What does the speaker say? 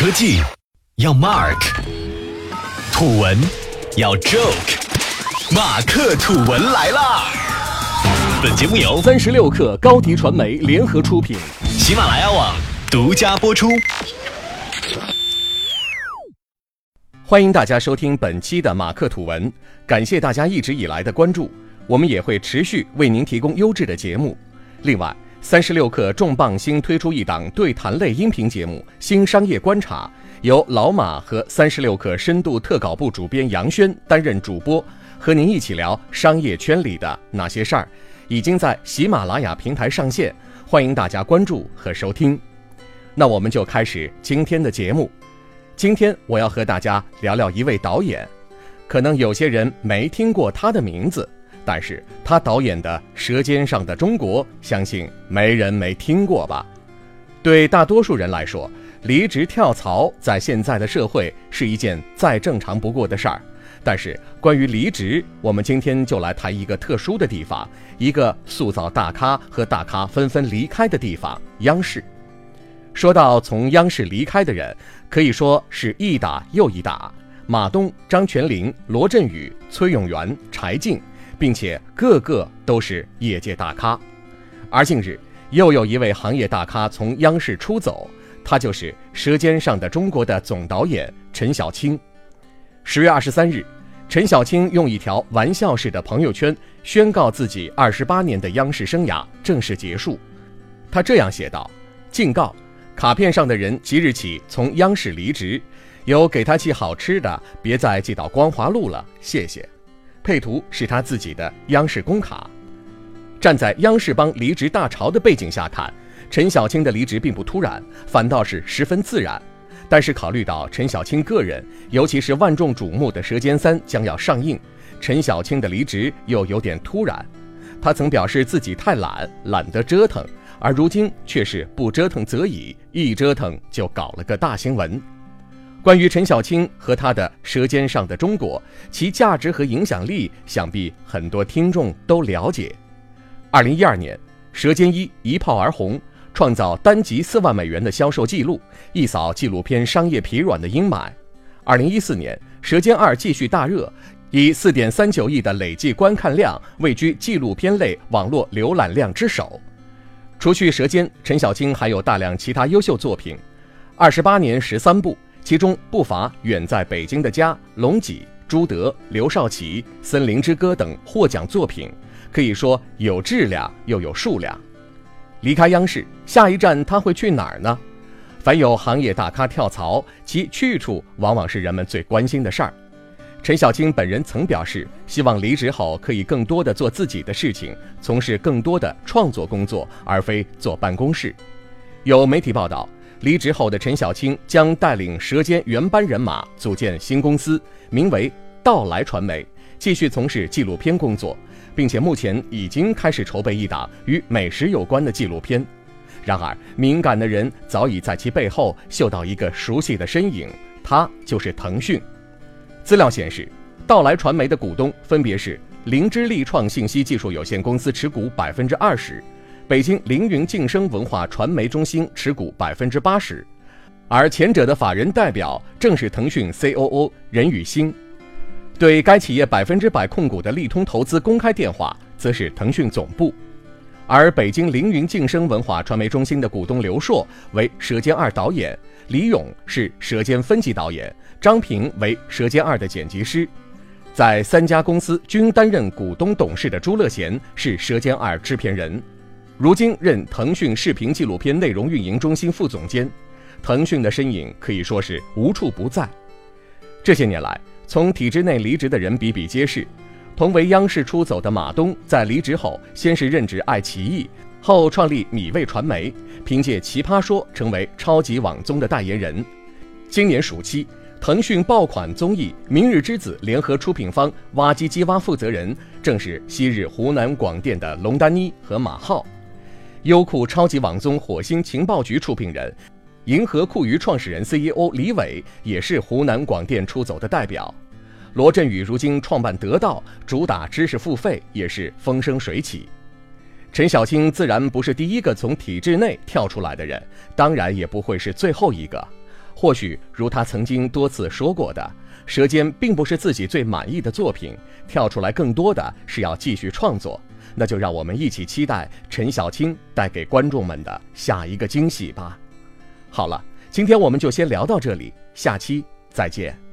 科技要 Mark，土文要 Joke，马克吐文来啦！本节目由三十六克高迪传媒联合出品，喜马拉雅网独家播出。欢迎大家收听本期的马克吐文，感谢大家一直以来的关注，我们也会持续为您提供优质的节目。另外，三十六克重磅新推出一档对谈类音频节目《新商业观察》，由老马和三十六克深度特稿部主编杨轩担任主播，和您一起聊商业圈里的那些事儿，已经在喜马拉雅平台上线，欢迎大家关注和收听。那我们就开始今天的节目。今天我要和大家聊聊一位导演，可能有些人没听过他的名字。但是他导演的《舌尖上的中国》，相信没人没听过吧？对大多数人来说，离职跳槽在现在的社会是一件再正常不过的事儿。但是关于离职，我们今天就来谈一个特殊的地方，一个塑造大咖和大咖纷纷离开的地方——央视。说到从央视离开的人，可以说是一打又一打：马东、张泉灵、罗振宇、崔永元、柴静。并且个个都是业界大咖，而近日又有一位行业大咖从央视出走，他就是《舌尖上的中国》的总导演陈小青。十月二十三日，陈小青用一条玩笑式的朋友圈宣告自己二十八年的央视生涯正式结束。他这样写道：“敬告，卡片上的人即日起从央视离职，有给他寄好吃的，别再寄到光华路了，谢谢。”配图是他自己的央视工卡。站在央视帮离职大潮的背景下看，陈小青的离职并不突然，反倒是十分自然。但是考虑到陈小青个人，尤其是万众瞩目的《舌尖三》将要上映，陈小青的离职又有点突然。他曾表示自己太懒，懒得折腾，而如今却是不折腾则已，一折腾就搞了个大新闻。关于陈小青和他的《舌尖上的中国》，其价值和影响力，想必很多听众都了解。二零一二年，《舌尖一》一炮而红，创造单集四万美元的销售记录，一扫纪录片商业疲软的阴霾。二零一四年，《舌尖二》继续大热，以四点三九亿的累计观看量，位居纪录片类网络浏览量之首。除去《舌尖》，陈小青还有大量其他优秀作品，二十八年十三部。其中不乏《远在北京的家》《龙脊》《朱德》《刘少奇》《森林之歌》等获奖作品，可以说有质量又有数量。离开央视，下一站他会去哪儿呢？凡有行业大咖跳槽，其去处往往是人们最关心的事儿。陈小青本人曾表示，希望离职后可以更多的做自己的事情，从事更多的创作工作，而非坐办公室。有媒体报道。离职后的陈小青将带领舌尖原班人马组建新公司，名为道来传媒，继续从事纪录片工作，并且目前已经开始筹备一档与美食有关的纪录片。然而，敏感的人早已在其背后嗅到一个熟悉的身影，他就是腾讯。资料显示，道来传媒的股东分别是灵芝力创信息技术有限公司持股百分之二十。北京凌云晋升文化传媒中心持股百分之八十，而前者的法人代表正是腾讯 COO 任宇星。对该企业百分之百控股的利通投资公开电话，则是腾讯总部。而北京凌云晋升文化传媒中心的股东刘硕为《舌尖二》导演，李勇是《舌尖》分级导演，张平为《舌尖二》的剪辑师。在三家公司均担任股东董事的朱乐贤是《舌尖二》制片人。如今任腾讯视频纪录片内容运营中心副总监，腾讯的身影可以说是无处不在。这些年来，从体制内离职的人比比皆是。同为央视出走的马东，在离职后先是任职爱奇艺，后创立米味传媒，凭借《奇葩说》成为超级网综的代言人。今年暑期，腾讯爆款综艺《明日之子》联合出品方挖机机挖负责人，正是昔日湖南广电的龙丹妮和马浩。优酷超级网综《火星情报局》出品人、银河酷娱创始人 CEO 李伟也是湖南广电出走的代表。罗振宇如今创办得道，主打知识付费，也是风生水起。陈小青自然不是第一个从体制内跳出来的人，当然也不会是最后一个。或许如他曾经多次说过的，《舌尖》并不是自己最满意的作品，跳出来更多的是要继续创作。那就让我们一起期待陈小青带给观众们的下一个惊喜吧。好了，今天我们就先聊到这里，下期再见。